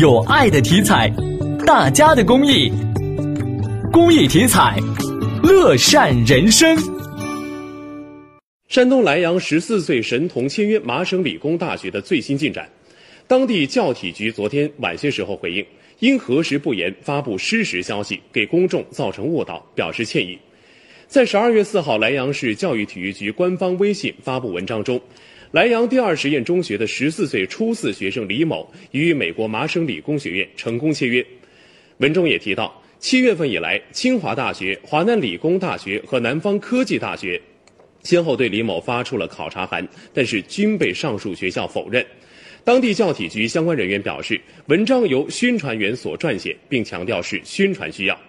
有爱的体彩，大家的公益，公益体彩，乐善人生。山东莱阳十四岁神童签约麻省理工大学的最新进展，当地教体局昨天晚些时候回应，因核实不严发布失实消息，给公众造成误导，表示歉意。在十二月四号，莱阳市教育体育局官方微信发布文章中，莱阳第二实验中学的十四岁初四学生李某与美国麻省理工学院成功签约。文中也提到，七月份以来，清华大学、华南理工大学和南方科技大学先后对李某发出了考察函，但是均被上述学校否认。当地教体局相关人员表示，文章由宣传员所撰写，并强调是宣传需要。